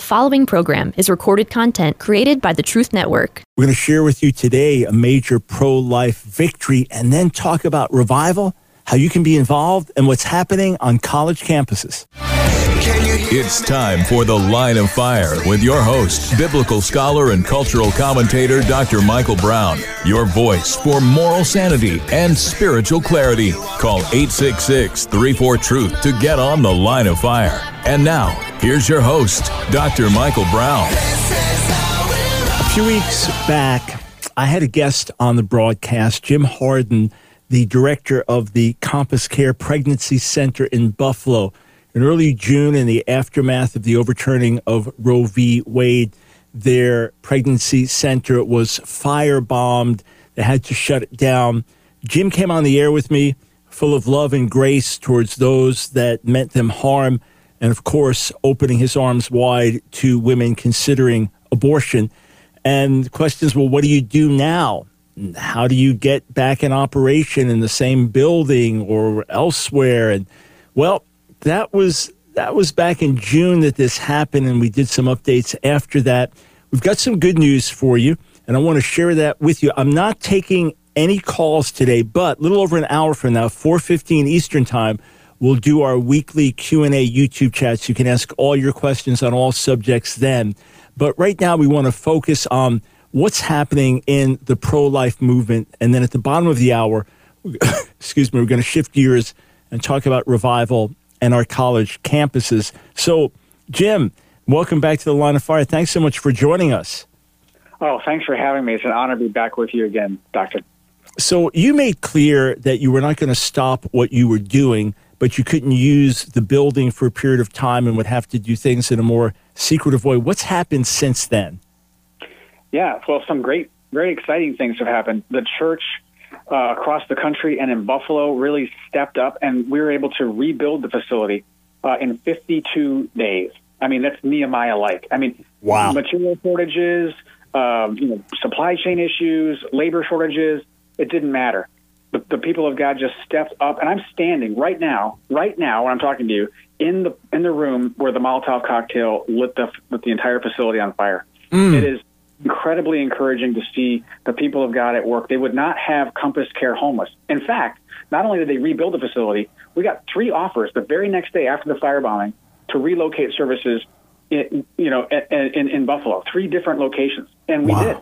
The following program is recorded content created by the Truth Network. We're going to share with you today a major pro life victory and then talk about revival, how you can be involved, and what's happening on college campuses. It's time for The Line of Fire with your host, biblical scholar and cultural commentator Dr. Michael Brown. Your voice for moral sanity and spiritual clarity. Call 866 34 Truth to get on The Line of Fire. And now, here's your host, Dr. Michael Brown. A few weeks back, I had a guest on the broadcast, Jim Harden, the director of the Compass Care Pregnancy Center in Buffalo. In early June, in the aftermath of the overturning of Roe v. Wade, their pregnancy center was firebombed. They had to shut it down. Jim came on the air with me, full of love and grace towards those that meant them harm, and of course, opening his arms wide to women considering abortion. And the question is, well, what do you do now? How do you get back in operation in the same building or elsewhere? And well, that was that was back in June that this happened, and we did some updates after that. We've got some good news for you, and I want to share that with you. I'm not taking any calls today, but a little over an hour from now, 4:15 Eastern Time, we'll do our weekly Q&A YouTube chat. So you can ask all your questions on all subjects then. But right now, we want to focus on what's happening in the pro-life movement, and then at the bottom of the hour, excuse me, we're going to shift gears and talk about revival and our college campuses. So, Jim, welcome back to the Line of Fire. Thanks so much for joining us. Oh, thanks for having me. It's an honor to be back with you again, Doctor. So, you made clear that you were not going to stop what you were doing, but you couldn't use the building for a period of time and would have to do things in a more secretive way. What's happened since then? Yeah, well, some great, very exciting things have happened. The church uh, across the country and in Buffalo really stepped up, and we were able to rebuild the facility uh, in 52 days. I mean, that's Nehemiah like. I mean, wow. material shortages, um, you know, supply chain issues, labor shortages. It didn't matter. The, the people of God just stepped up, and I'm standing right now, right now, when I'm talking to you, in the in the room where the Molotov cocktail lit the lit the entire facility on fire. Mm. It is incredibly encouraging to see the people of God at work. They would not have Compass Care homeless. In fact, not only did they rebuild the facility, we got three offers the very next day after the firebombing to relocate services, in, you know, in, in Buffalo, three different locations, and we wow. did.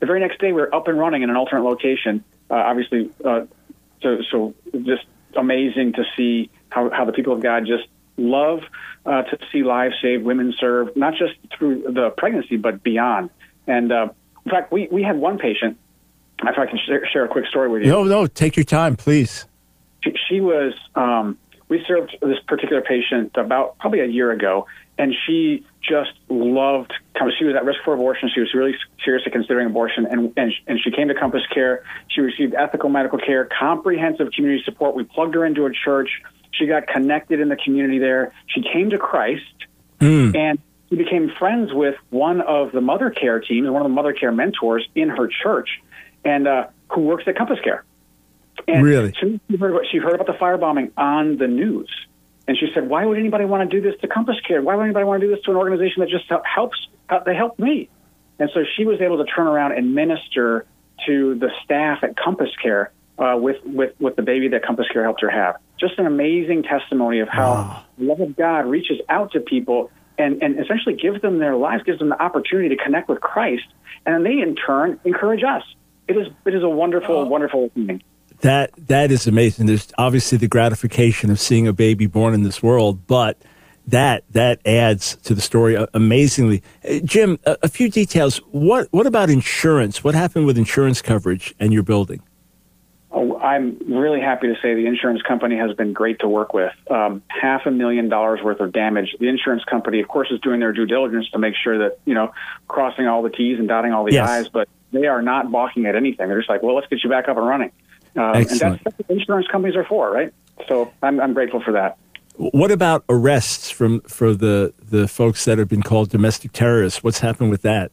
The very next day, we were up and running in an alternate location. Uh, obviously, uh, so so just amazing to see how how the people of God just love uh, to see lives saved, women served, not just through the pregnancy, but beyond. And uh, in fact, we, we had one patient. If I can share, share, a quick story with you. No, no, take your time, please. She, she was, um, we served this particular patient about probably a year ago, and she just loved, she was at risk for abortion. She was really seriously considering abortion, and, and, and she came to Compass Care. She received ethical medical care, comprehensive community support. We plugged her into a church. She got connected in the community there. She came to Christ, mm. and he became friends with one of the mother care teams, one of the mother care mentors in her church, and uh, who works at Compass Care. And really? She heard, about, she heard about the firebombing on the news. And she said, why would anybody want to do this to Compass Care? Why would anybody want to do this to an organization that just helps, they help me? And so she was able to turn around and minister to the staff at Compass Care uh, with, with, with the baby that Compass Care helped her have. Just an amazing testimony of how wow. the love of God reaches out to people and, and essentially gives them their lives, gives them the opportunity to connect with Christ, and then they in turn encourage us. It is it is a wonderful, oh. wonderful thing. That that is amazing. There's obviously the gratification of seeing a baby born in this world, but that that adds to the story amazingly. Uh, Jim, a, a few details. What what about insurance? What happened with insurance coverage and your building? Oh, I'm really happy to say the insurance company has been great to work with. Um, half a million dollars worth of damage. The insurance company, of course, is doing their due diligence to make sure that you know crossing all the T's and dotting all the yes. I's. But they are not balking at anything. They're just like, well, let's get you back up and running. Um, and that's, that's what insurance companies are for, right? So I'm, I'm grateful for that. What about arrests from for the the folks that have been called domestic terrorists? What's happened with that?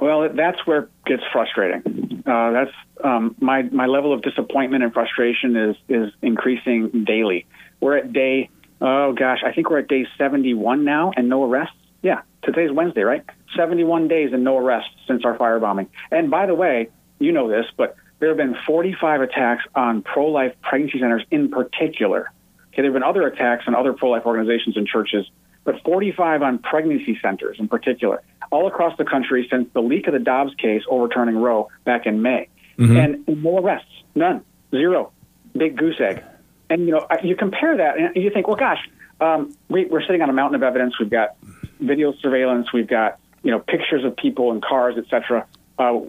Well, that's where it gets frustrating. Uh, that's um, my my level of disappointment and frustration is is increasing daily. We're at day oh gosh, I think we're at day 71 now, and no arrests. Yeah, today's Wednesday, right? 71 days and no arrests since our firebombing. And by the way, you know this, but there have been 45 attacks on pro life pregnancy centers in particular. Okay, there have been other attacks on other pro life organizations and churches, but 45 on pregnancy centers in particular, all across the country since the leak of the Dobbs case overturning Roe back in May. Mm-hmm. And no arrests, none, zero, big goose egg. And you know, you compare that, and you think, well, gosh, um, we, we're sitting on a mountain of evidence. We've got video surveillance, we've got you know pictures of people and cars, etc. Uh,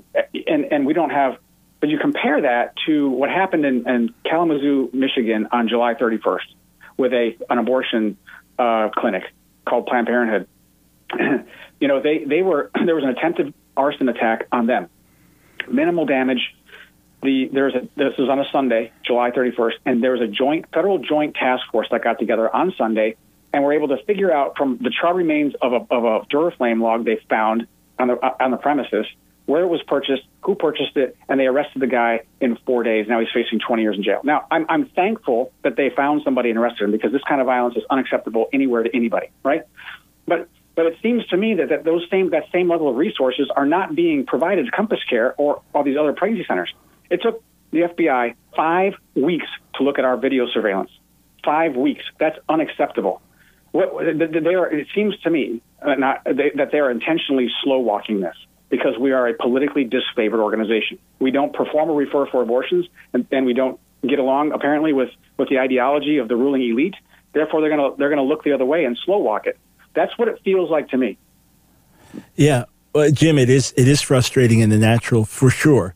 and and we don't have. But you compare that to what happened in, in Kalamazoo, Michigan, on July 31st, with a an abortion uh, clinic called Planned Parenthood. you know, they they were there was an attempted arson attack on them. Minimal damage. The there's a this was on a Sunday, July 31st, and there was a joint federal joint task force that got together on Sunday and were able to figure out from the charred remains of a, of a Duraflame log they found on the on the premises where it was purchased, who purchased it, and they arrested the guy in four days. Now he's facing 20 years in jail. Now I'm I'm thankful that they found somebody and arrested him because this kind of violence is unacceptable anywhere to anybody, right? But but it seems to me that, that those same that same level of resources are not being provided to Compass Care or all these other pregnancy centers. It took the FBI five weeks to look at our video surveillance. Five weeks. That's unacceptable what, they are, it seems to me uh, not, they, that they are intentionally slow walking this because we are a politically disfavored organization. We don't perform or refer for abortions, and, and we don't get along apparently with, with the ideology of the ruling elite. Therefore, they're going to they're going to look the other way and slow walk it. That's what it feels like to me. Yeah, well, Jim, it is it is frustrating in the natural for sure,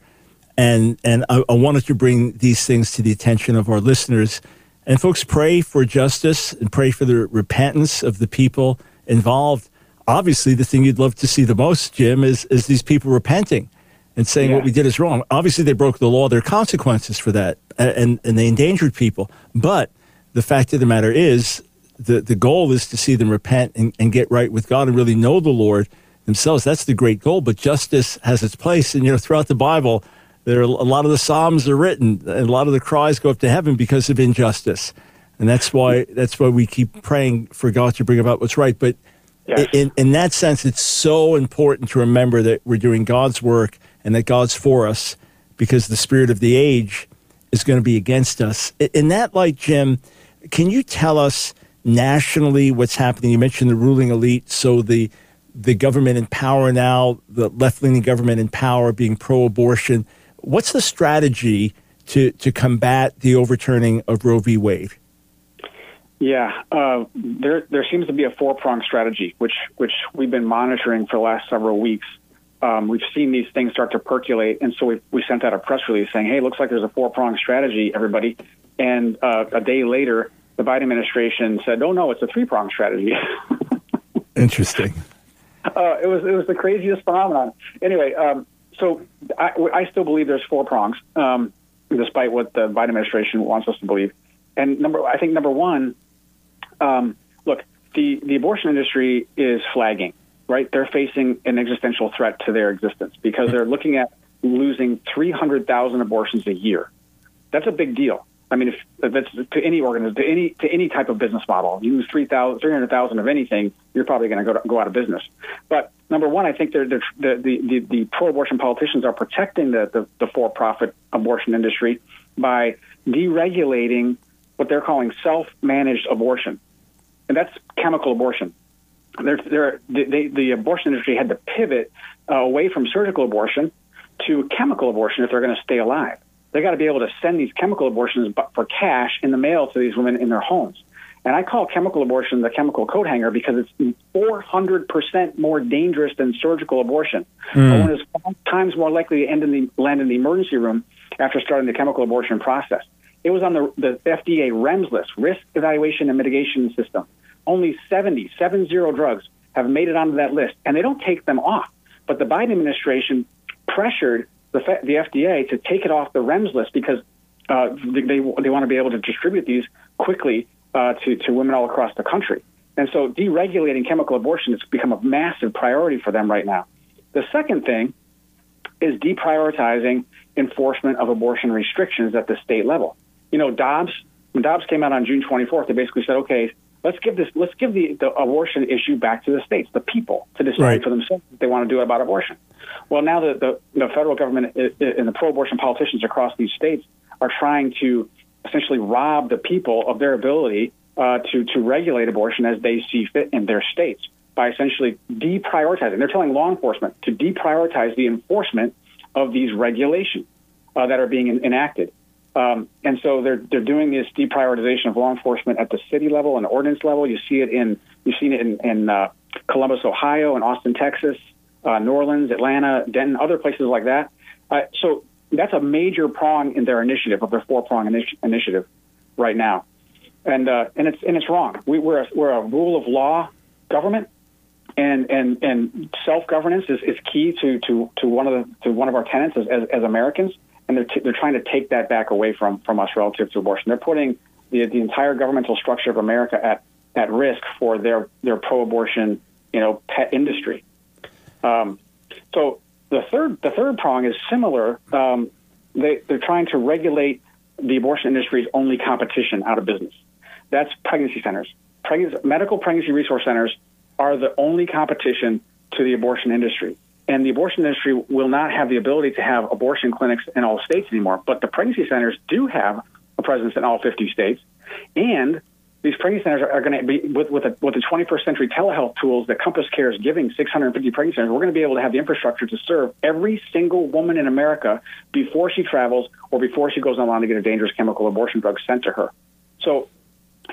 and and I, I wanted to bring these things to the attention of our listeners and folks, pray for justice and pray for the repentance of the people involved. Obviously, the thing you'd love to see the most, Jim, is, is these people repenting and saying yeah. what we did is wrong. Obviously, they broke the law. There are consequences for that, and, and they endangered people. But the fact of the matter is, the, the goal is to see them repent and, and get right with God and really know the Lord themselves. That's the great goal. But justice has its place. And, you know, throughout the Bible, there are a lot of the psalms are written and a lot of the cries go up to heaven because of injustice and that's why that's why we keep praying for god to bring about what's right but in, in that sense it's so important to remember that we're doing god's work and that god's for us because the spirit of the age is going to be against us in that light jim can you tell us nationally what's happening you mentioned the ruling elite so the the government in power now the left-leaning government in power being pro-abortion What's the strategy to, to combat the overturning of Roe v. Wade? Yeah, uh, there there seems to be a four pronged strategy, which which we've been monitoring for the last several weeks. Um, we've seen these things start to percolate, and so we we sent out a press release saying, "Hey, looks like there's a four pronged strategy, everybody." And uh, a day later, the Biden administration said, "Oh no, it's a three pronged strategy." Interesting. Uh, it was it was the craziest phenomenon. Anyway, um, so I, I still believe there's four prongs, um, despite what the Biden administration wants us to believe. And number, I think number one, um, look, the, the abortion industry is flagging, right? They're facing an existential threat to their existence because they're looking at losing 300,000 abortions a year. That's a big deal. I mean, if, that's to any organization, to any to any type of business model, you lose 300,000 of anything, you're probably going to go go out of business. But number one, I think they're, they're, the, the, the pro-abortion politicians are protecting the, the, the for-profit abortion industry by deregulating what they're calling self-managed abortion, and that's chemical abortion. They're, they're, they, the abortion industry had to pivot uh, away from surgical abortion to chemical abortion if they're going to stay alive they got to be able to send these chemical abortions for cash in the mail to these women in their homes. And I call chemical abortion the chemical coat hanger because it's 400% more dangerous than surgical abortion. Mm. A woman is five times more likely to end in the, land in the emergency room after starting the chemical abortion process. It was on the, the FDA REMS list, Risk Evaluation and Mitigation System. Only 70, 70 drugs have made it onto that list, and they don't take them off. But the Biden administration pressured the, the FDA to take it off the REMS list because uh, they, they, want to be able to distribute these quickly uh, to, to women all across the country. And so deregulating chemical abortion has become a massive priority for them right now. The second thing is deprioritizing enforcement of abortion restrictions at the state level. You know, Dobbs, when Dobbs came out on June 24th, they basically said, okay, let's give this let's give the, the abortion issue back to the states, the people, to decide Right. for themselves what they want to do about abortion. Well, now the the, the federal government and the pro-abortion politicians across these states are trying to essentially rob the people of their ability uh, to to regulate abortion as they see fit in their states by essentially deprioritizing. They're telling law enforcement to deprioritize the enforcement of these regulations uh, that are being en- enacted. Um, and so they're they're doing this deprioritization of law enforcement at the city level and ordinance level. You see it in you've seen it in, in uh, Columbus, Ohio, and Austin, Texas, uh, New Orleans, Atlanta, Denton, other places like that. Uh, so that's a major prong in their initiative of their four prong initi- initiative right now, and uh, and it's and it's wrong. We, we're a, we're a rule of law government, and and and self governance is, is key to, to, to one of the to one of our tenants as, as, as Americans, and they're t- they're trying to take that back away from from us relative to abortion. They're putting the the entire governmental structure of America at at risk for their their pro abortion you know pet industry. Um, so the third the third prong is similar. Um, they they're trying to regulate the abortion industry's only competition out of business. That's pregnancy centers. Pregnancy, medical pregnancy resource centers are the only competition to the abortion industry. And the abortion industry will not have the ability to have abortion clinics in all states anymore. But the pregnancy centers do have a presence in all 50 states. And these pregnancy centers are, are going to be, with, with, the, with the 21st century telehealth tools that Compass Care is giving 650 pregnancy centers, we're going to be able to have the infrastructure to serve every single woman in America before she travels or before she goes online to get a dangerous chemical abortion drug sent to her. So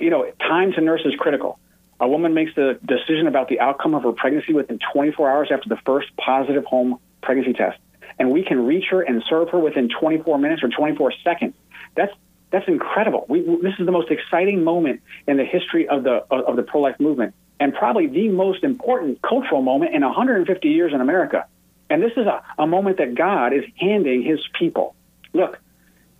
you know, time to nurse is critical. A woman makes the decision about the outcome of her pregnancy within 24 hours after the first positive home pregnancy test, and we can reach her and serve her within 24 minutes or 24 seconds. That's that's incredible. We, this is the most exciting moment in the history of the of, of the pro-life movement, and probably the most important cultural moment in 150 years in America. And this is a, a moment that God is handing His people. Look,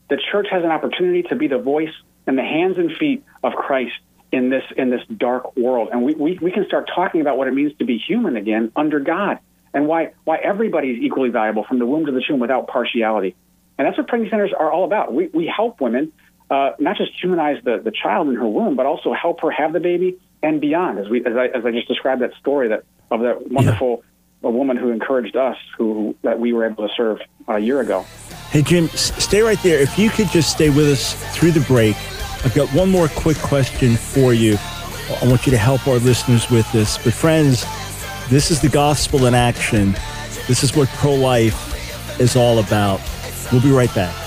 the church has an opportunity to be the voice and the hands and feet of Christ in this in this dark world. And we, we, we can start talking about what it means to be human again under God and why why everybody is equally valuable from the womb to the tomb without partiality. And that's what pregnancy centers are all about. We, we help women uh, not just humanize the, the child in her womb, but also help her have the baby and beyond. As we as I, as I just described that story that of that wonderful a woman who encouraged us, who that we were able to serve a year ago. Hey, Jim, s- stay right there. If you could just stay with us through the break, I've got one more quick question for you. I want you to help our listeners with this. But, friends, this is the gospel in action. This is what pro life is all about. We'll be right back.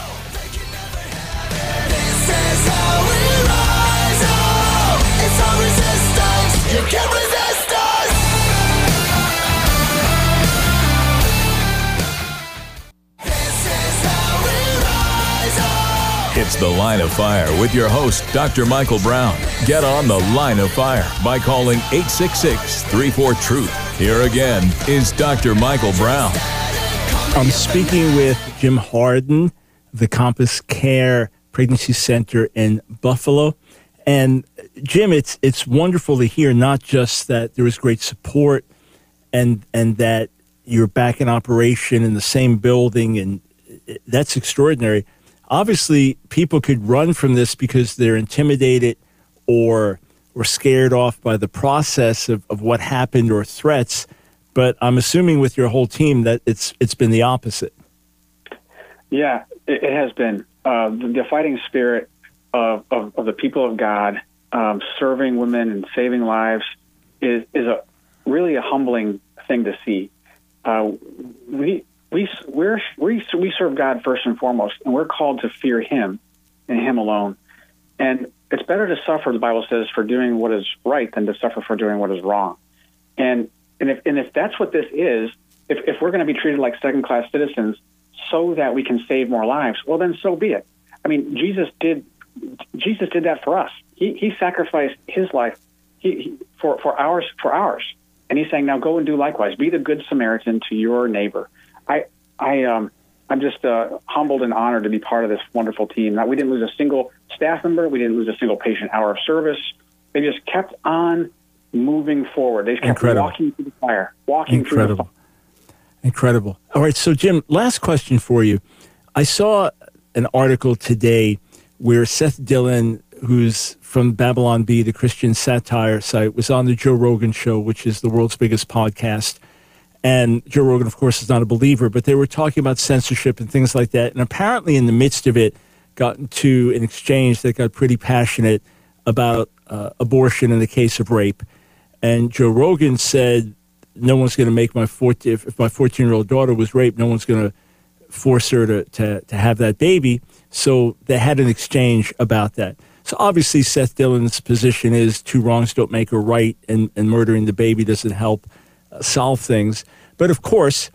It's The Line of Fire with your host, Dr. Michael Brown. Get on The Line of Fire by calling 866 34 Truth. Here again is Dr. Michael Brown. I'm speaking with Jim Harden, the Compass Care Pregnancy Center in Buffalo. And Jim, it's it's wonderful to hear not just that there was great support and and that you're back in operation in the same building and that's extraordinary. Obviously, people could run from this because they're intimidated or or scared off by the process of, of what happened or threats. But I'm assuming with your whole team that it's it's been the opposite. Yeah, it, it has been uh, the, the fighting spirit of, of, of the people of God, um, serving women and saving lives, is is a really a humbling thing to see. Uh, we we we're, we we serve God first and foremost, and we're called to fear Him and Him alone. And it's better to suffer, the Bible says, for doing what is right than to suffer for doing what is wrong. And and if and if that's what this is, if if we're going to be treated like second class citizens so that we can save more lives, well then so be it. I mean, Jesus did Jesus did that for us. He he sacrificed his life he, he, for for ours for ours. And he's saying, now go and do likewise. Be the good Samaritan to your neighbor. I I um I'm just uh, humbled and honored to be part of this wonderful team. Now, we didn't lose a single staff member. We didn't lose a single patient hour of service. They just kept on moving forward. They just kept Incredible. walking through the fire, walking through the Incredible. fire. Incredible. All right, so Jim, last question for you. I saw an article today where Seth Dillon, who's from Babylon Bee, the Christian satire site, was on the Joe Rogan show, which is the world's biggest podcast. And Joe Rogan, of course, is not a believer, but they were talking about censorship and things like that. And apparently, in the midst of it, got into an exchange that got pretty passionate about uh, abortion in the case of rape. And Joe Rogan said, "No one's going to make my 14 if, if my 14 year old daughter was raped, no one's going to force her to, to to have that baby." So they had an exchange about that. So obviously, Seth Dillon's position is two wrongs don't make a right, and, and murdering the baby doesn't help solve things. But of course,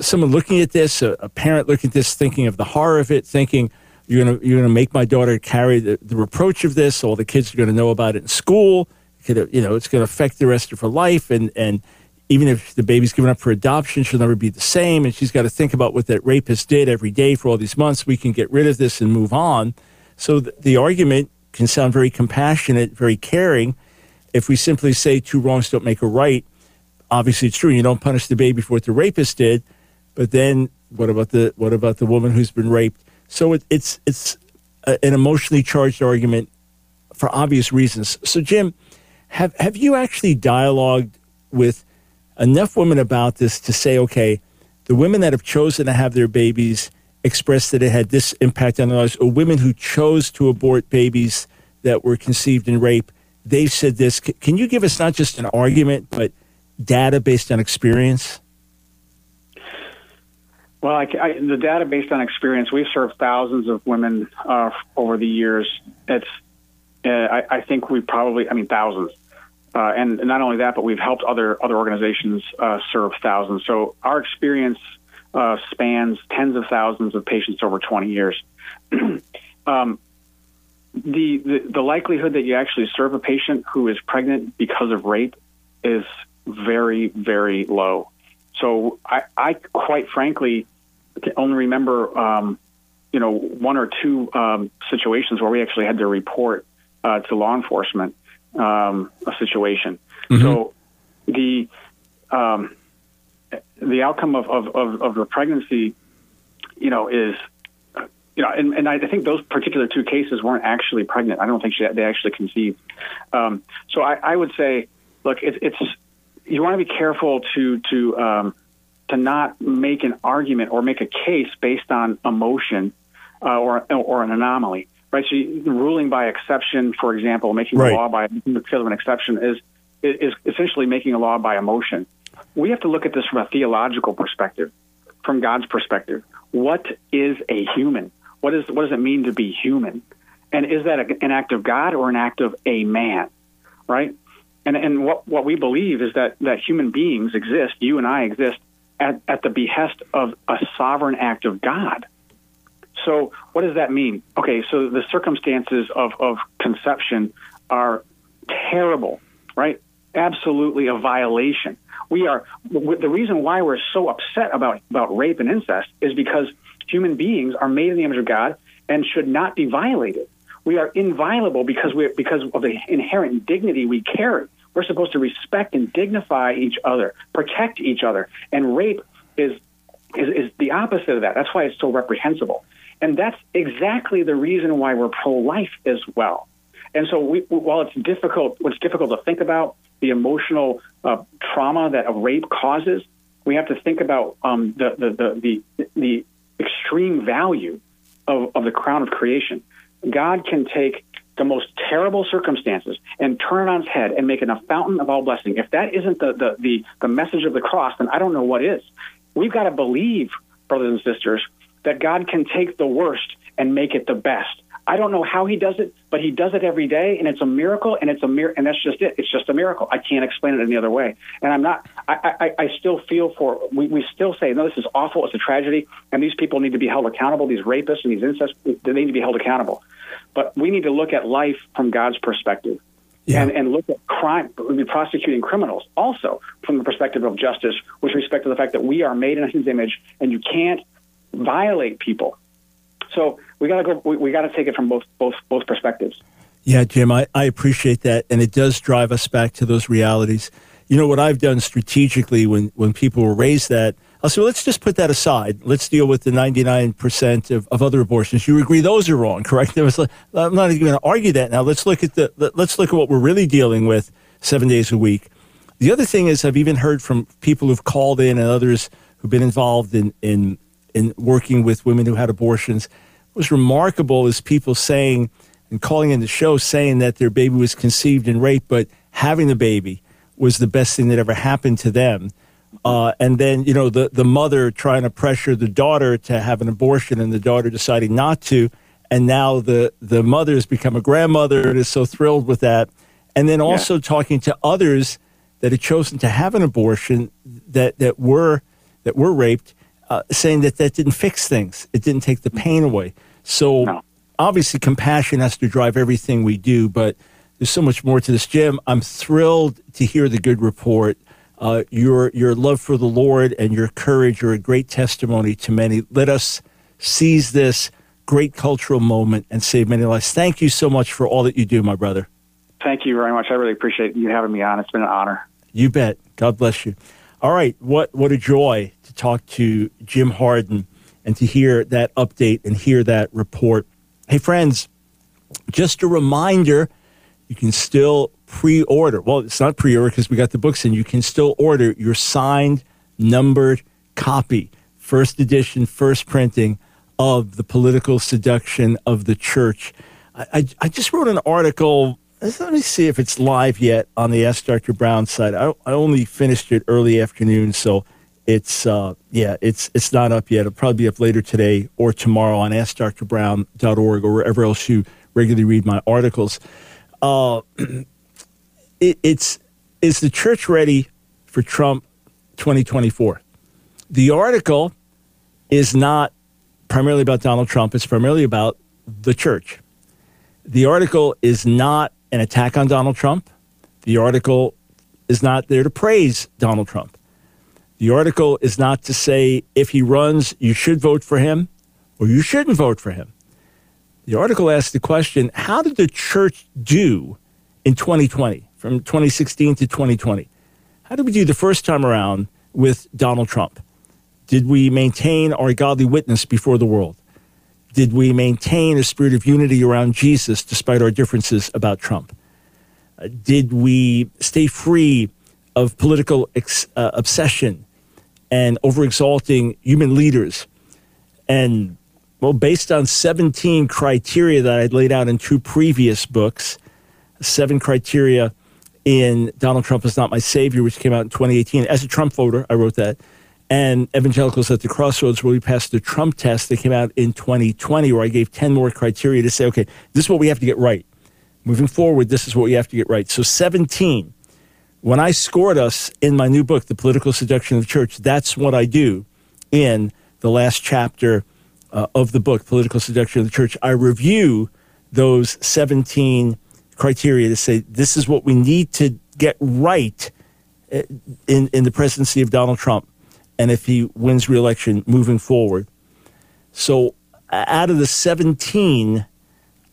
someone looking at this, a, a parent looking at this, thinking of the horror of it, thinking, you're gonna you're gonna make my daughter carry the, the reproach of this. All the kids are gonna know about it in school. It, you know, it's gonna affect the rest of her life, and and even if the baby's given up for adoption, she'll never be the same, and she's got to think about what that rapist did every day for all these months. We can get rid of this and move on. So the, the argument can sound very compassionate, very caring. If we simply say two wrongs don't make a right, obviously it's true. You don't punish the baby for what the rapist did, but then what about the what about the woman who's been raped? So it, it's it's a, an emotionally charged argument for obvious reasons. So Jim, have have you actually dialogued with enough women about this to say, okay, the women that have chosen to have their babies expressed that it had this impact on their lives, or women who chose to abort babies that were conceived in rape, they've said this. Can you give us not just an argument, but data based on experience? Well, I, I, the data based on experience, we've served thousands of women uh, over the years. It's, uh, I, I think we probably, I mean, thousands. Uh, and not only that, but we've helped other other organizations uh, serve thousands. So our experience uh, spans tens of thousands of patients over 20 years. um, the, the the likelihood that you actually serve a patient who is pregnant because of rape is very very low. So I, I quite frankly can only remember um, you know one or two um, situations where we actually had to report uh, to law enforcement um, a situation. So the um, the outcome of, of, of, of the pregnancy, you know, is, you know, and, and I think those particular two cases weren't actually pregnant. I don't think she, they actually conceived. Um, so I, I would say, look, it, it's you want to be careful to to um, to not make an argument or make a case based on emotion uh, or or an anomaly, right? So you, ruling by exception, for example, making Right. a law by because of an exception is is essentially making a law by emotion we have to look at this from a theological perspective, from God's perspective. What is a human? What is what does it mean to be human? And is that a, an act of God or an act of a man? Right? And and what what we believe is that that human beings exist, you and I exist at, at the behest of a sovereign act of God. So what does that mean? Okay, so the circumstances of, of conception are terrible, right? Absolutely a violation. We are the reason why we're so upset about about rape and incest is because human beings are made in the image of God and should not be violated. We are inviolable because we because of the inherent dignity we carry. We're supposed to respect and dignify each other, protect each other, and rape is is, is the opposite of that. That's why it's so reprehensible. And that's exactly the reason why we're pro life as well. And so, we, while it's difficult, what's difficult to think about the emotional uh, trauma that a rape causes, we have to think about um, the, the, the, the, the extreme value of, of the crown of creation. God can take the most terrible circumstances and turn it on its head and make it a fountain of all blessing. If that isn't the, the, the, the message of the cross, then I don't know what is. We've got to believe, brothers and sisters, that God can take the worst and make it the best. I don't know how he does it, but he does it every day, and it's a miracle, and it's a mir- and that's just it. It's just a miracle. I can't explain it any other way. And I'm not. I, I, I still feel for. We, we still say, no, this is awful. It's a tragedy, and these people need to be held accountable. These rapists and these incest, they need to be held accountable. But we need to look at life from God's perspective. Yeah. And, and look at crime, prosecuting criminals also from the perspective of justice with respect to the fact that we are made in his image and you can't violate people. So we got to go. We, we got to take it from both both both perspectives. Yeah, Jim, I, I appreciate that. And it does drive us back to those realities. you know what I've done strategically when when people will raise that. Uh, I'll say, let's just put that aside. Let's deal with the 99% of, of other abortions. You agree those are wrong, correct? There was, I'm not even going to argue that now. Let's look at the, let's look at what we're really dealing with seven days a week. The other thing is I've even heard from people who've called in and others who've been involved in, in, in working with women who had abortions. What was remarkable is people saying and calling in the show saying that their baby was conceived in rape, but having the baby was the best thing that ever happened to them. Uh, and then, you know, the, the mother trying to pressure the daughter to have an abortion and the daughter deciding not to. And now the, the mother has become a grandmother and is so thrilled with that. And then also yeah. talking to others that had chosen to have an abortion that, that were that were raped, uh, saying that that didn't fix things. It didn't take the pain away. So no. obviously, compassion has to drive everything we do. But there's so much more to this, Jim. I'm thrilled to hear the good report. Uh, your your love for the Lord and your courage are a great testimony to many. Let us seize this great cultural moment and save many lives. Thank you so much for all that you do, my brother. Thank you very much. I really appreciate you having me on. It's been an honor. You bet. God bless you. All right, what what a joy to talk to Jim Harden and to hear that update and hear that report. Hey, friends, just a reminder you can still pre order. Well, it's not pre order because we got the books and You can still order your signed, numbered copy, first edition, first printing of The Political Seduction of the Church. I, I, I just wrote an article. Let me see if it's live yet on the Ask Dr. Brown site. I, I only finished it early afternoon, so it's uh, yeah, it's it's not up yet. It'll probably be up later today or tomorrow on AskDrBrown.org or wherever else you regularly read my articles. Uh, it, it's is the church ready for Trump 2024? The article is not primarily about Donald Trump. It's primarily about the church. The article is not an attack on Donald Trump. The article is not there to praise Donald Trump. The article is not to say if he runs, you should vote for him or you shouldn't vote for him. The article asks the question how did the church do in 2020, from 2016 to 2020? How did we do the first time around with Donald Trump? Did we maintain our godly witness before the world? Did we maintain a spirit of unity around Jesus despite our differences about Trump? Uh, did we stay free of political ex- uh, obsession and overexalting human leaders and well, based on 17 criteria that I'd laid out in two previous books, seven criteria in Donald Trump is Not My Savior, which came out in 2018. As a Trump voter, I wrote that. And Evangelicals at the Crossroads, where we passed the Trump test, that came out in 2020, where I gave 10 more criteria to say, okay, this is what we have to get right. Moving forward, this is what we have to get right. So 17. When I scored us in my new book, The Political Seduction of the Church, that's what I do in the last chapter uh, of the book, Political Seduction of the Church, I review those 17 criteria to say this is what we need to get right uh, in, in the presidency of Donald Trump and if he wins reelection moving forward. So out of the 17,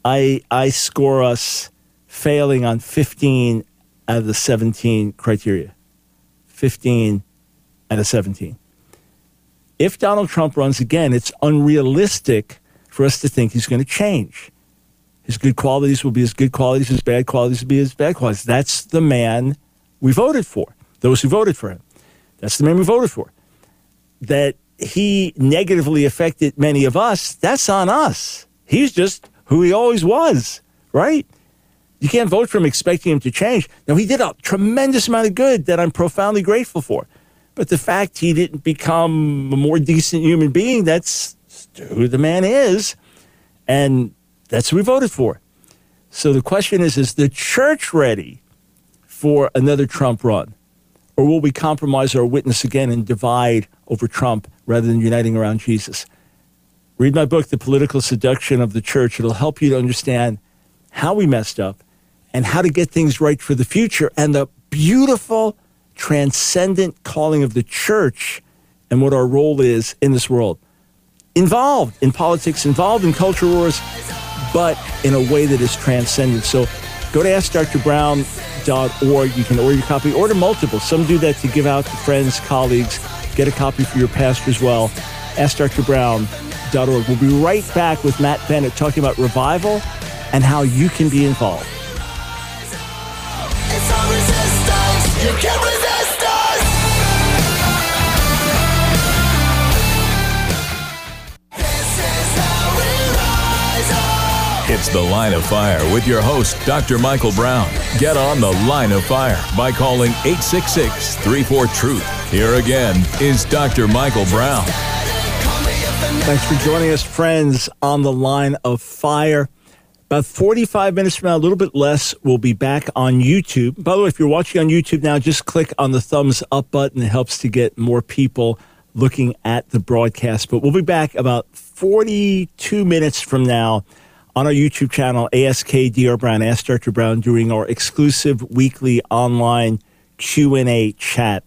I, I score us failing on 15 out of the 17 criteria. 15 out of 17 if Donald Trump runs again, it's unrealistic for us to think he's going to change. His good qualities will be his good qualities, his bad qualities will be his bad qualities. That's the man we voted for, those who voted for him. That's the man we voted for. That he negatively affected many of us, that's on us. He's just who he always was, right? You can't vote for him expecting him to change. Now, he did a tremendous amount of good that I'm profoundly grateful for. But the fact he didn't become a more decent human being, that's who the man is. And that's who we voted for. So the question is is the church ready for another Trump run? Or will we compromise our witness again and divide over Trump rather than uniting around Jesus? Read my book, The Political Seduction of the Church. It'll help you to understand how we messed up and how to get things right for the future and the beautiful transcendent calling of the church and what our role is in this world. Involved in politics, involved in culture wars, but in a way that is transcendent. So go to AskDrBrown.org. You can order your copy, order multiple. Some do that to give out to friends, colleagues. Get a copy for your pastor as well. AskDrBrown.org. We'll be right back with Matt Bennett talking about revival and how you can be involved. The Line of Fire with your host, Dr. Michael Brown. Get on The Line of Fire by calling 866 34 Truth. Here again is Dr. Michael Brown. Thanks for joining us, friends, on the line of fire. About 45 minutes from now, a little bit less, we'll be back on YouTube. By the way, if you're watching on YouTube now, just click on the thumbs up button. It helps to get more people looking at the broadcast. But we'll be back about 42 minutes from now on our YouTube channel, ASK DR Brown, Ask Dr. Brown, during our exclusive weekly online Q&A chat.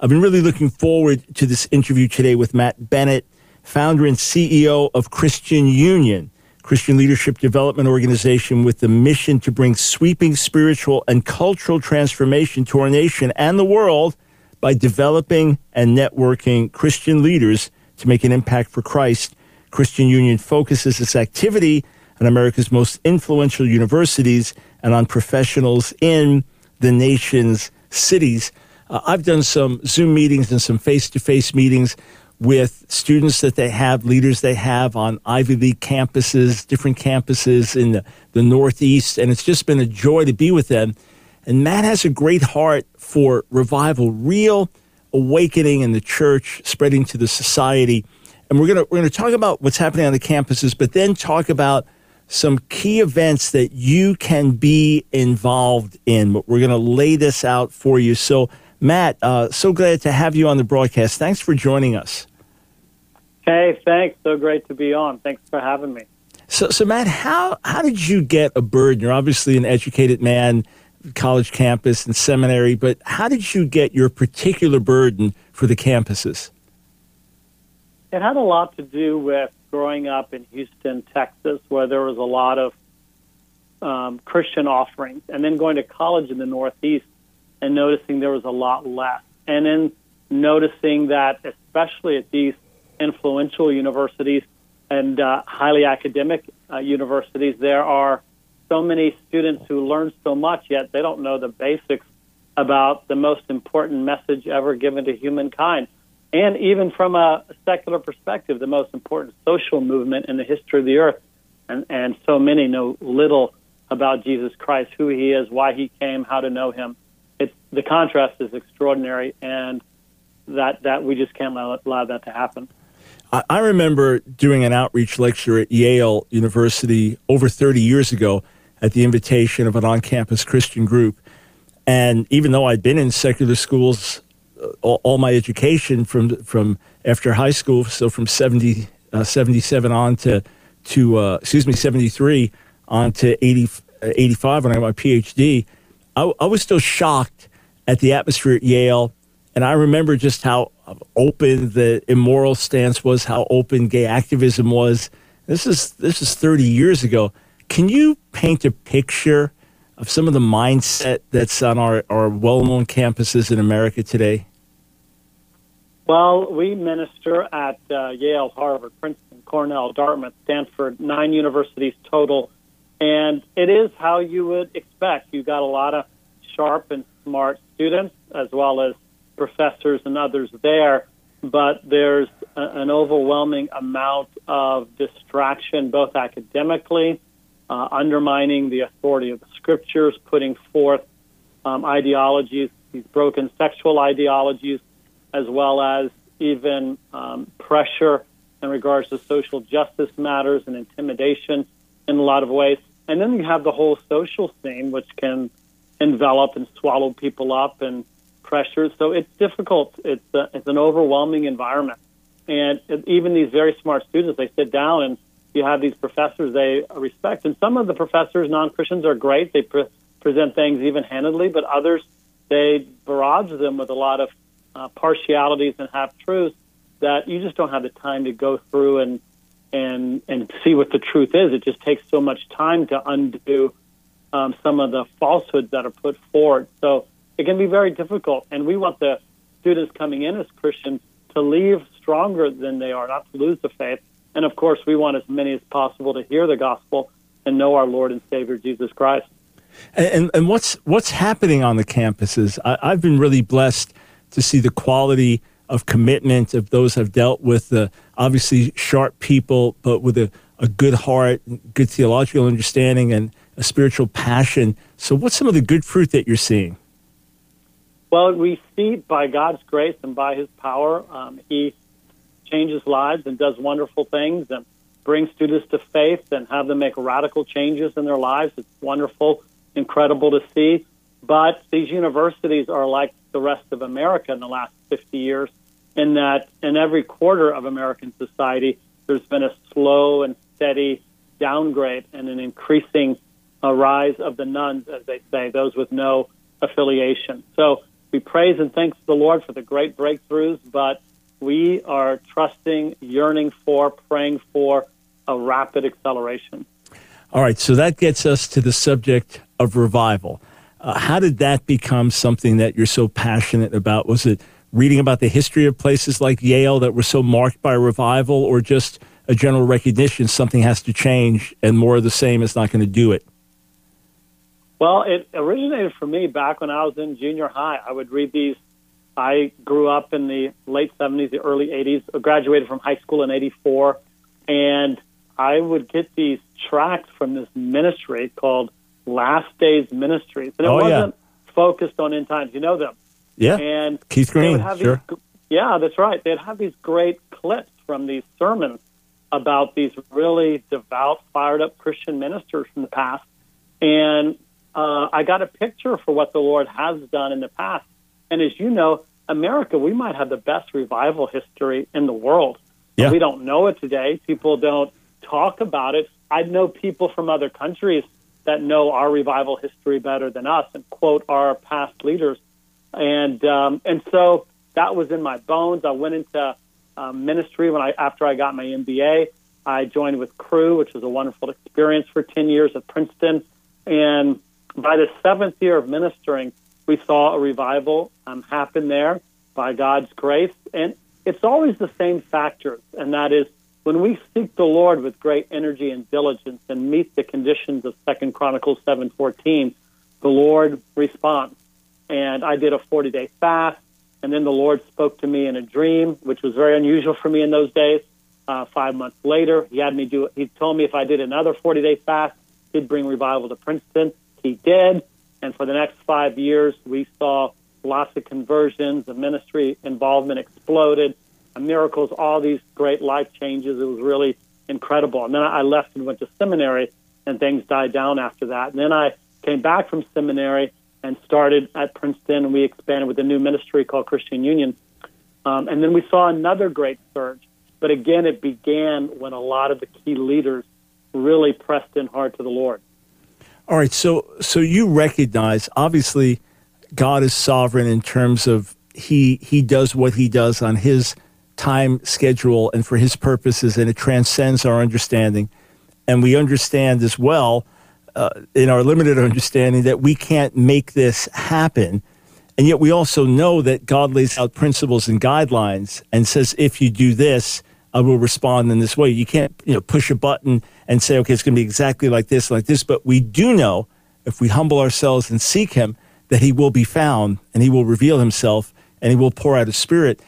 I've been really looking forward to this interview today with Matt Bennett, founder and CEO of Christian Union, Christian Leadership Development Organization with the mission to bring sweeping spiritual and cultural transformation to our nation and the world by developing and networking Christian leaders to make an impact for Christ. Christian Union focuses its activity on America's most influential universities and on professionals in the nation's cities. Uh, I've done some Zoom meetings and some face to face meetings with students that they have, leaders they have on Ivy League campuses, different campuses in the, the Northeast, and it's just been a joy to be with them. And Matt has a great heart for revival, real awakening in the church, spreading to the society. And we're gonna we're gonna talk about what's happening on the campuses, but then talk about some key events that you can be involved in. But we're gonna lay this out for you. So, Matt, uh, so glad to have you on the broadcast. Thanks for joining us. Hey, thanks. So great to be on. Thanks for having me. So, so Matt, how how did you get a bird? You're obviously an educated man, college campus and seminary, but how did you get your particular burden for the campuses? It had a lot to do with growing up in Houston, Texas, where there was a lot of um, Christian offerings, and then going to college in the Northeast and noticing there was a lot less. And then noticing that, especially at these influential universities and uh, highly academic uh, universities, there are so many students who learn so much, yet they don't know the basics about the most important message ever given to humankind. And even from a secular perspective, the most important social movement in the history of the earth. And, and so many know little about Jesus Christ, who he is, why he came, how to know him. It's, the contrast is extraordinary, and that, that we just can't allow, allow that to happen. I, remember doing an outreach lecture at Yale University over 30 years ago at the invitation of an on campus Christian group. And even though I'd been in secular schools all, all my education from, from after high school, so from 70, uh, 77 on to, to uh, excuse me, 73 on to 80, uh, 85 when I got my PhD, I, I was still shocked at the atmosphere at Yale. And I remember just how open the immoral stance was, how open gay activism was. This is this is 30 years ago. Can you paint a picture of some of the mindset that's on our, our well-known campuses in America today? Well, we minister at uh, Yale, Harvard, Princeton, Cornell, Dartmouth, Stanford, nine universities total. And it is how you would expect. You've got a lot of sharp and smart students, as well as professors and others there. But there's a, an overwhelming amount of distraction, both academically, uh, undermining the authority of the scriptures, putting forth um, ideologies, these broken sexual ideologies, as well as even um, pressure in regards to social justice matters and intimidation in a lot of ways. And then you have the whole social scene, which can envelop and swallow people up and pressure. So it's difficult. It's, a, it's an overwhelming environment. And even these very smart students, they sit down and you have these professors they respect. And some of the professors, non Christians, are great. They pre- present things even handedly, but others, they barrage them with a lot of uh, partialities and half truths that you just don't have the time to go through and and and see what the truth is. It just takes so much time to undo um, some of the falsehoods that are put forward. So it can be very difficult, and we want the students coming in as Christians to leave stronger than they are, not to lose the faith. And of course, we want as many as possible to hear the gospel and know our Lord and Savior Jesus Christ. And, and, and what's what's happening on the campuses? I, I've been really blessed to see the quality of commitment of those I've dealt with. The obviously sharp people, but with a, a good heart, good theological understanding, and a spiritual passion. So, what's some of the good fruit that you're seeing? Well, we see by God's grace and by His power, um, He changes lives and does wonderful things and brings students to faith and have them make radical changes in their lives. It's wonderful, incredible to see. But these universities are like the rest of America in the last 50 years, in that in every quarter of American society, there's been a slow and steady downgrade and an increasing uh, rise of the nones, as they say, those with no affiliation. So we praise and thanks the Lord for the great breakthroughs, but we are trusting, yearning for, praying for a rapid acceleration. All right, so that gets us to the subject of revival. Uh, how did that become something that you're so passionate about? Was it reading about the history of places like Yale that were so marked by revival, or just a general recognition something has to change and more of the same is not going to do it? Well, it originated for me back when I was in junior high. I would read these. I grew up in the late 70s, the early 80s, graduated from high school in 84, and I would get these tracts from this ministry called Last Days Ministries. And it Oh, wasn't focused on end times. You know them. Yeah, And Keith Green, sure. These, yeah, that's right. They'd have these great clips from these sermons about these really devout, fired up Christian ministers from the past. And uh, I got a picture for what the Lord has done in the past. And as you know, America, we might have the best revival history in the world. Yeah. We don't know it today. People don't talk about it. I know people from other countries that know our revival history better than us and quote our past leaders. And um, and so that was in my bones. I went into um, ministry when I after I got my MBA. I joined with Cru, which was a wonderful experience for ten years at Princeton. And by the seventh year of ministering, we saw a revival um, happen there by God's grace. And it's always the same factors, and that is when we seek the Lord with great energy and diligence and meet the conditions of Second Chronicles seven fourteen, the Lord responds. And I did a forty day fast, and then the Lord spoke to me in a dream, which was very unusual for me in those days. Uh, five months later, he had me do. He told me if I did another forty day fast, he'd bring revival to Princeton. He did, and for the next five years, we saw lots of conversions. The ministry involvement exploded miracles, all these great life changes. It was really incredible. And then I left and went to seminary, and things died down after that. And then I came back from seminary and started at Princeton, and we expanded with a new ministry called Christian Union. Um, and then we saw another great surge. But again, it began when a lot of the key leaders really pressed in hard to the Lord. All right, so so you recognize obviously God is sovereign in terms of he he does what he does on his time schedule and for his purposes, and it transcends our understanding. And we understand as well, uh, in our limited understanding, that we can't make this happen. And yet we also know that God lays out principles and guidelines and says, if you do this, I will respond in this way. You can't, you know, push a button and say, okay, it's going to be exactly like this, like this. But we do know if we humble ourselves and seek Him, that He will be found and He will reveal Himself and He will pour out His Spirit.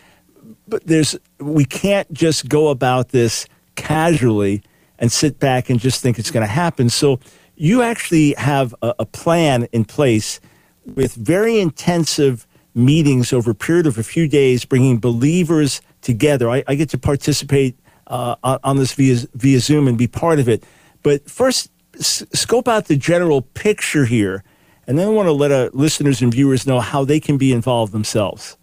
But there's, we can't just go about this casually and sit back and just think it's going to happen. So you actually have a, a plan in place with very intensive meetings over a period of a few days, bringing believers together. I, I get to participate uh, on, this via, via Zoom and be part of it. But first, s- scope out the general picture here, and then I want to let our listeners and viewers know how they can be involved themselves.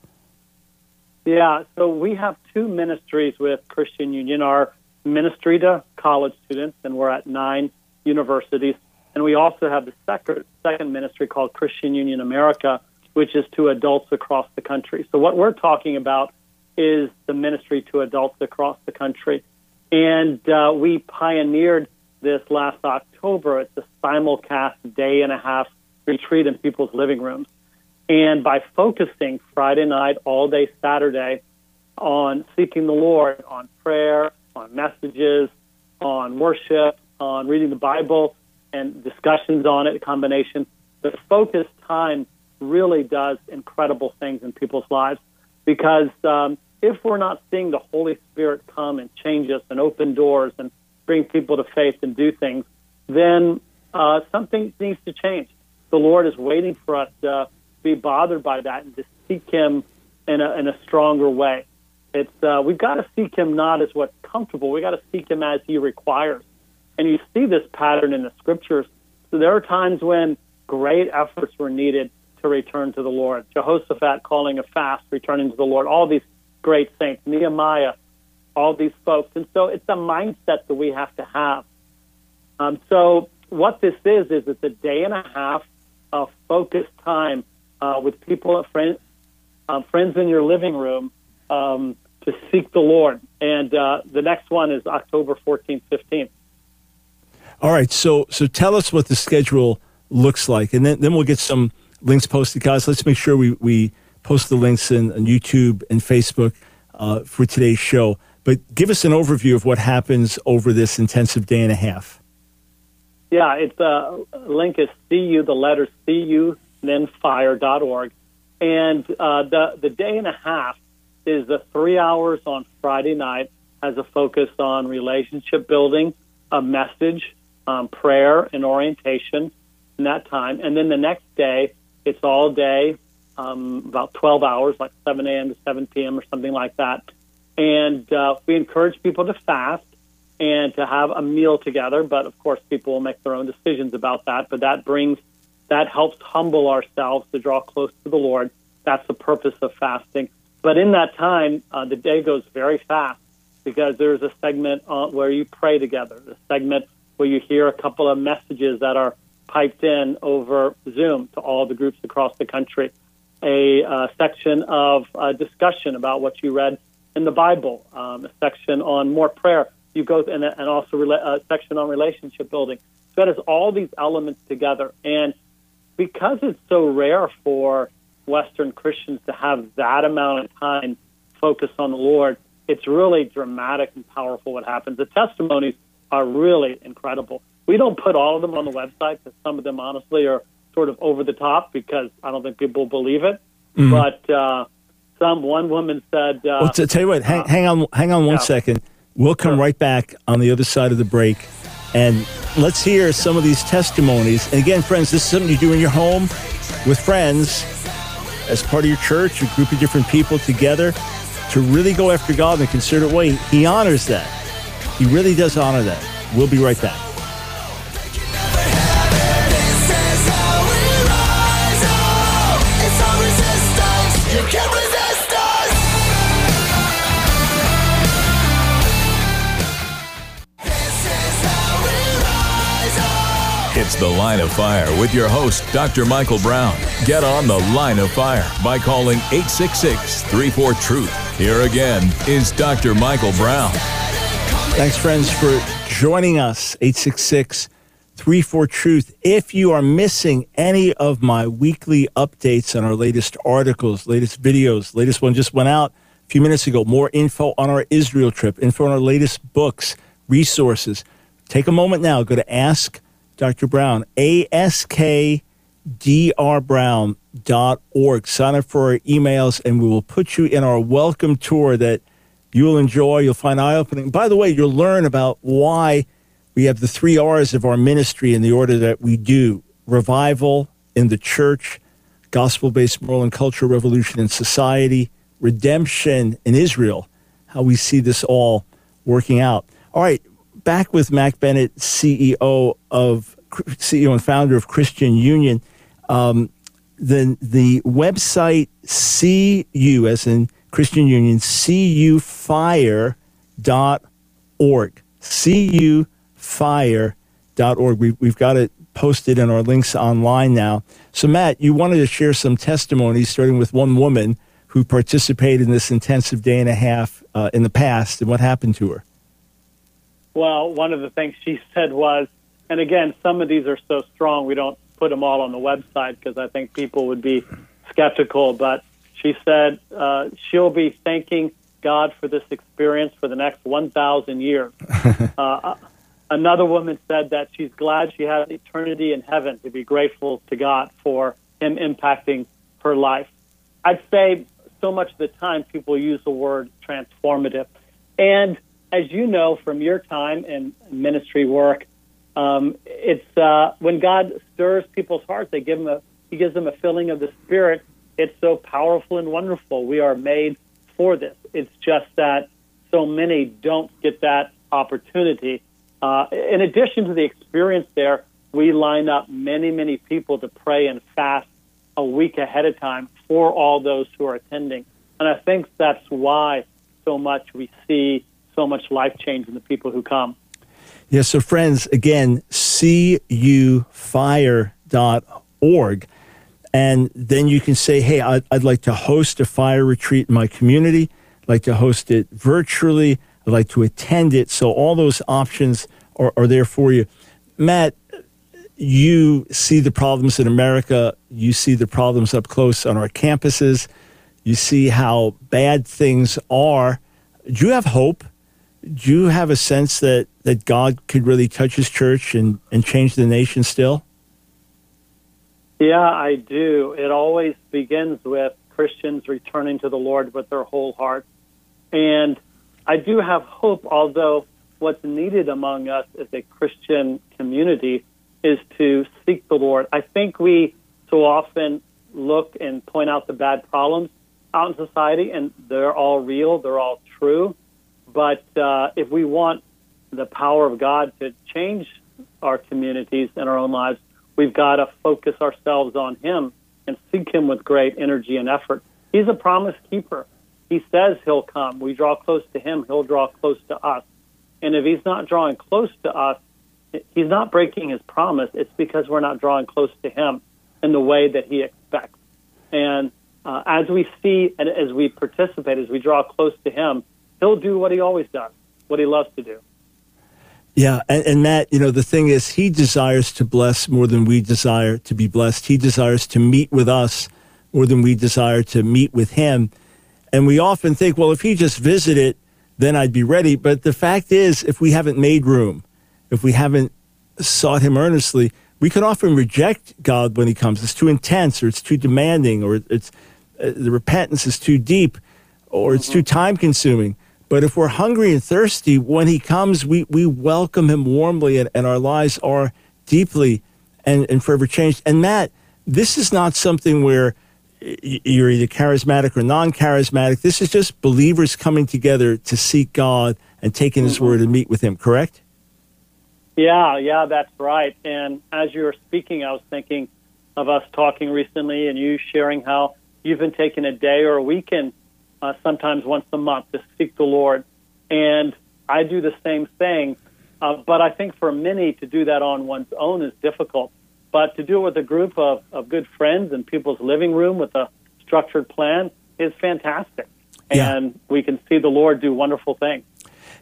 Yeah, so we have two ministries with Christian Union. Our ministry to college students, and we're at nine universities. And we also have the second, second ministry called Christian Union America, which is to adults across the country. So what we're talking about is the ministry to adults across the country. And uh, we pioneered this last October. It's a simulcast day and a half retreat in people's living rooms. And by focusing Friday night, all day Saturday on seeking the Lord, on prayer, on messages, on worship, on reading the Bible, and discussions on it, a combination, the focused time really does incredible things in people's lives. Because um, if we're not seeing the Holy Spirit come and change us and open doors and bring people to faith and do things, then uh, something needs to change. The Lord is waiting for us to be bothered by that and to seek Him in a, in a stronger way. It's uh, we've got to seek Him not as what's comfortable. We got to seek Him as He requires. And you see this pattern in the Scriptures. So there are times when great efforts were needed to return to the Lord. Jehoshaphat calling a fast, returning to the Lord. All these great saints, Nehemiah, all these folks. And so it's a mindset that we have to have. Um, so what this is, is it's a day and a half of focused time uh, with people, friends, uh, friends in your living room um, to seek the Lord. And uh, the next one is October 14th, 15th. All right, so so tell us what the schedule looks like, and then then we'll get some links posted, guys. Let's make sure we we post the links in on YouTube and Facebook uh, for today's show. But give us an overview of what happens over this intensive day and a half. Yeah, it's uh, link is cu the letter cu then fire.org, and uh, the the day and a half is the three hours on Friday night has a focus on relationship building, a message, um, prayer, and orientation in that time, and then the next day it's all day, um, about 12 hours, like 7 a.m. to 7 p.m. or something like that, and uh, we encourage people to fast and to have a meal together. But of course, people will make their own decisions about that. But that brings that helps humble ourselves to draw close to the Lord. That's the purpose of fasting. But in that time, uh, the day goes very fast because there's a segment uh, where you pray together, a segment where you hear a couple of messages that are piped in over Zoom to all the groups across the country, a uh, section of uh, discussion about what you read in the Bible, um, a section on more prayer. You go and, and also a section on relationship building. So that is all these elements together, and because it's so rare for Western Christians to have that amount of time focused on the Lord, it's really dramatic and powerful what happens. The testimonies are really incredible. We don't put all of them on the website because some of them honestly are sort of over the top because I don't think people believe it. Mm-hmm. But uh, some one woman said, uh, Well, tell you what, hang, hang on, hang on one yeah. second. We'll come Sure. right back on the other side of the break, and let's hear some of these testimonies. And again, friends, this is something you do in your home with friends, as part of your church, a group of different people together, to really go after God in a concerted way. He honors that. He really does honor that. We'll be right back. The Line of Fire with your host, Dr. Michael Brown. Get on The Line of Fire by calling 866 34 Truth. Here again is Dr. Michael Brown. Thanks, friends, for joining us. 866 34 Truth. If you are missing any of my weekly updates on our latest articles, latest videos, latest one just went out a few minutes ago, more info on our Israel trip, info on our latest books, resources. Take a moment now, go to Ask Dr. Brown, askdrbrown.org. Sign up for our emails, and we will put you in our welcome tour that you'll enjoy. You'll find eye opening. By the way, you'll learn about why we have the three R's of our ministry in the order that we do revival in the church, gospel based moral and cultural revolution in society, redemption in Israel, how we see this all working out. All right, back with Matt Bennett, CEO of CEO and founder of Christian Union. Um, the the website CU as in Christian Union cufire.org cufire.org we, we've got it posted in our links online now. So Matt you wanted to share some testimonies starting with one woman who participated in this intensive day and a half uh, in the past and what happened to her Well, one of the things she said was, and again, some of these are so strong we don't put them all on the website because I think people would be skeptical. But she said uh, she'll be thanking God for this experience for the next 1,000 years. uh, another woman said that she's glad she has eternity in heaven to be grateful to God for Him impacting her life. I'd say so much of the time people use the word transformative. And as you know from your time in ministry work, um, it's uh, when God stirs people's hearts, they give them a, He gives them a filling of the Spirit. It's so powerful and wonderful. We are made for this. It's just that so many don't get that opportunity. Uh, in addition to the experience there, we line up many, many people to pray and fast a week ahead of time for all those who are attending. And I think that's why so much we see so much life change in the people who come. Yeah, so friends, again, cufire.org. And then you can say, hey, I'd, I'd like to host a fire retreat in my community. I'd like to host it virtually. I'd like to attend it. So all those options are, are there for you. Matt, you see the problems in America. You see the problems up close on our campuses. You see how bad things are. Do you have hope? Do you have a sense that, that God could really touch his church and, and change the nation still? Yeah, I do. It always begins with Christians returning to the Lord with their whole heart. And I do have hope, although what's needed among us as a Christian community is to seek the Lord. I think we so often look and point out the bad problems out in society, and they're all real, they're all true. But uh, if we want the power of God to change our communities and our own lives, we've got to focus ourselves on Him and seek Him with great energy and effort. He's a promise keeper. He says He'll come. We draw close to Him, He'll draw close to us. And if He's not drawing close to us, He's not breaking His promise. It's because we're not drawing close to Him in the way that He expects. And uh, as we see and as we participate, as we draw close to Him, He'll do what He always does, what He loves to do. Yeah, and, and Matt, you know, the thing is, he desires to bless more than we desire to be blessed. He desires to meet with us more than we desire to meet with him. And we often think, well, if he just visited, then I'd be ready. But the fact is, if we haven't made room, if we haven't sought him earnestly, we can often reject God when he comes. It's too intense, or it's too demanding, or it's uh, the repentance is too deep, or it's too time consuming. But if we're hungry and thirsty, when he comes, we, we welcome him warmly, and, and our lives are deeply and, and forever changed. And Matt, this is not something where you're either charismatic or non charismatic. This is just believers coming together to seek God and taking his mm-hmm. word and meet with him, correct? Yeah, yeah, that's right. And as you were speaking, I was thinking of us talking recently and you sharing how you've been taking a day or a weekend, uh, sometimes once a month, to seek the Lord. And I do the same thing. Uh, but I think for many to do that on one's own is difficult. But to do it with a group of, of good friends in people's living room with a structured plan is fantastic. Yeah. And we can see the Lord do wonderful things.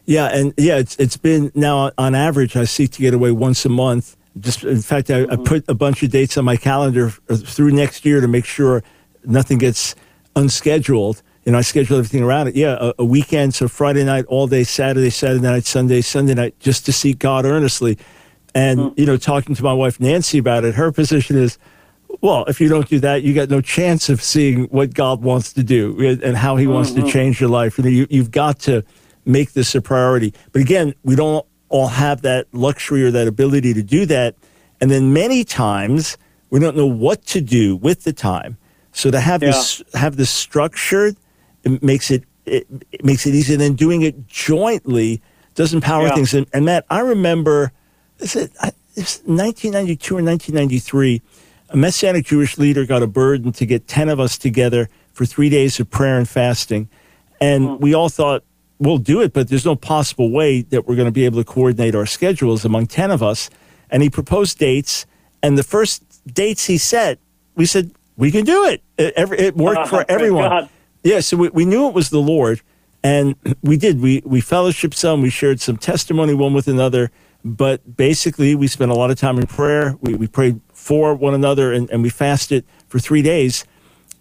Yeah, and yeah, it's it's been now on average. I seek to get away once a month. Just in fact, I, I put a bunch of dates on my calendar through next year to make sure nothing gets unscheduled. You know, I schedule everything around it. Yeah, a, a weekend, so Friday night, all day, Saturday, Saturday night, Sunday, Sunday night, just to seek God earnestly. And mm. you know, talking to my wife Nancy about it, her position is, well, if you don't do that, you got no chance of seeing what God wants to do and how He wants to mm-hmm. change your life. You know, you, you've got to make this a priority. But again, we don't all have that luxury or that ability to do that. And then many times we don't know what to do with the time. So to have this have this structured, it makes it it, it makes it easy. And then doing it jointly does empower Yeah. things. And, and Matt, I remember is it I- it's 1992 or 1993. A Messianic Jewish leader got a burden to get 10 of us together for three days of prayer and fasting. And mm. we all thought, we'll do it, but there's no possible way that we're going to be able to coordinate our schedules among 10 of us. And he proposed dates. And the first dates he set, we said, we can do it. It, it worked for oh everyone. God. Yeah, so we, we knew it was the Lord. And we did. We we fellowshiped some. We shared some testimony one with another. But basically, we spent a lot of time in prayer. We, we prayed for one another and, and we fasted for three days.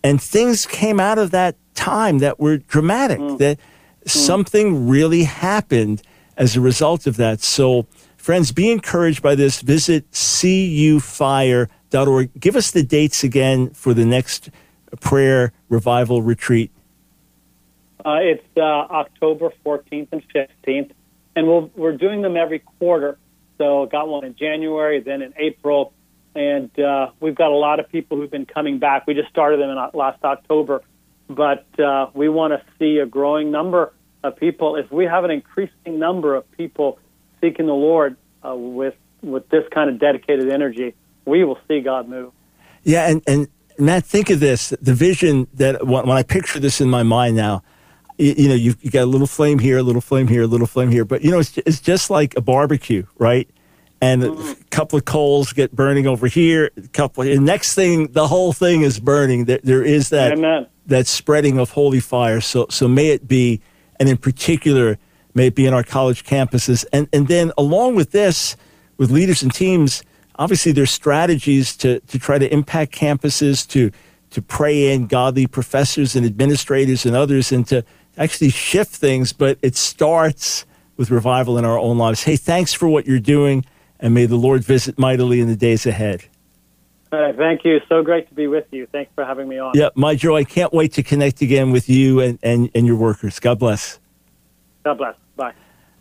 And things came out of that time that were dramatic, mm. that mm. something really happened as a result of that. So, friends, be encouraged by this. Visit cufire.org. Give us the dates again for the next prayer revival retreat. Uh, it's uh, October 14th and 15th, and we'll, we're doing them every quarter. So got one in January, then in April, and uh, we've got a lot of people who've been coming back. We just started them in uh, last October, but uh, we want to see a growing number of people. If we have an increasing number of people seeking the Lord uh, with with this kind of dedicated energy, we will see God move. Yeah, and, and Matt, think of this the vision that when, when I picture this in my mind now, you, you know, you've you got a little flame here, a little flame here, a little flame here, but you know, it's, it's just like a barbecue, right? And a couple of coals get burning over here, a couple, and next thing, the whole thing is burning. There, there is that Amen. that spreading of holy fire. So, so may it be, and in particular, may it be in our college campuses. And, and then along with this, with leaders and teams, obviously there's strategies to, to try to impact campuses, to, to pray in godly professors and administrators and others, and to actually shift things. But it starts with revival in our own lives. Hey, thanks for what you're doing, and may the Lord visit mightily in the days ahead. All right, thank you. So great to be with you. Thanks for having me on. Yeah, my joy. I can't wait to connect again with you and, and, and your workers. God bless. God bless. Bye.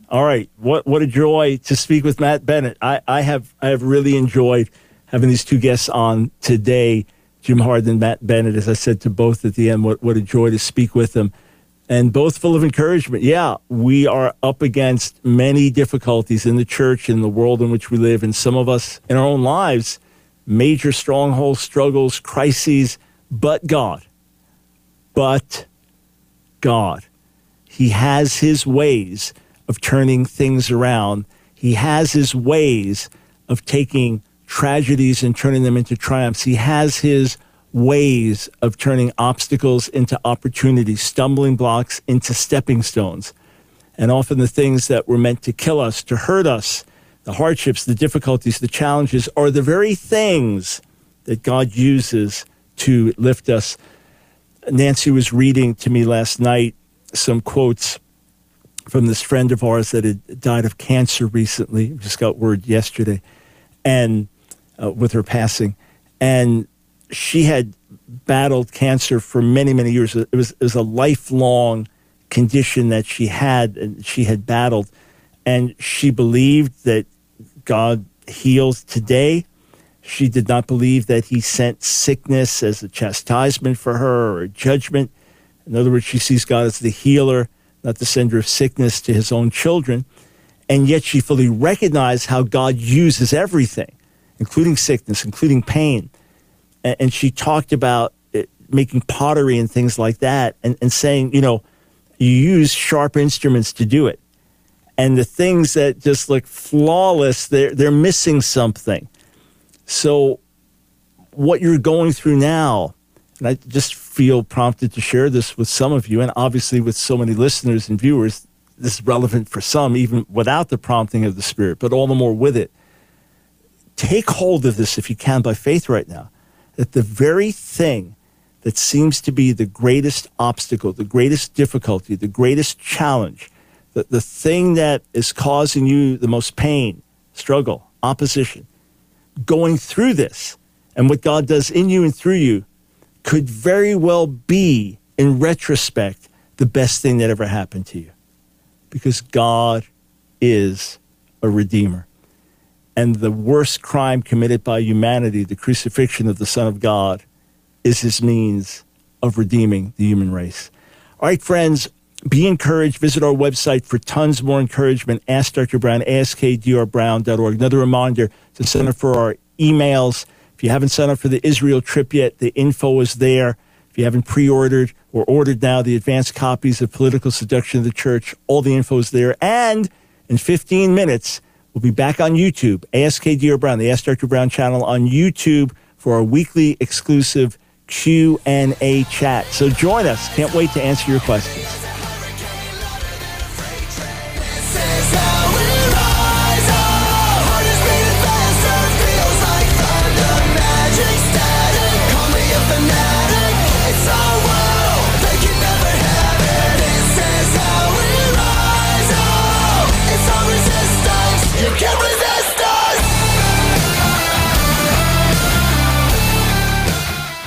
All right. What what a joy to speak with Matt Bennett. I, I have I have really enjoyed having these two guests on today, Jim Harden and Matt Bennett, as I said to both at the end, what what a joy to speak with them. And both full of encouragement. Yeah, we are up against many difficulties in the church, in the world in which we live, and some of us in our own lives, major strongholds, struggles, crises, but God. But God. He has his ways of turning things around. He has his ways of taking tragedies and turning them into triumphs. He has his ways of turning obstacles into opportunities, stumbling blocks into stepping stones. And often the things that were meant to kill us, to hurt us, the hardships, the difficulties, the challenges are the very things that God uses to lift us. Nancy was reading to me last night some quotes from this friend of ours that had died of cancer recently. Just got word yesterday, and uh, with her passing, and she had battled cancer for many, many years. It was, it was a lifelong condition that she had, and she had battled, and she believed that God heals today. She did not believe that He sent sickness as a chastisement for her or a judgment. In other words, she sees God as the healer, not the sender of sickness to his own children. And yet she fully recognized how God uses everything, including sickness, including pain. And she talked about it, making pottery and things like that and, and saying, you know, you use sharp instruments to do it. And the things that just look flawless, they're, they're missing something. So, what you're going through now, and I just feel prompted to share this with some of you, and obviously with so many listeners and viewers, this is relevant for some, even without the prompting of the Spirit, but all the more with it. Take hold of this if you can by faith right now. That the very thing that seems to be the greatest obstacle, the greatest difficulty, the greatest challenge, the, the thing that is causing you the most pain, struggle, opposition, going through this, and what God does in you and through you could very well be, in retrospect, the best thing that ever happened to you. Because God is a redeemer. And the worst crime committed by humanity, the crucifixion of the Son of God, is his means of redeeming the human race. All right, friends, be encouraged. Visit our website for tons more encouragement. Ask Dr. Brown, askdrbrown.org. Another reminder to up for our emails. If you haven't signed up for the Israel trip yet, the info is there. If you haven't pre ordered or ordered now the advanced copies of Political Seduction of the Church, all the info is there. And in 15 minutes, we'll be back on YouTube, ASK Brown, the Ask Dr. Brown channel on YouTube for our weekly exclusive Q&A chat. So join us. Can't wait to answer your questions.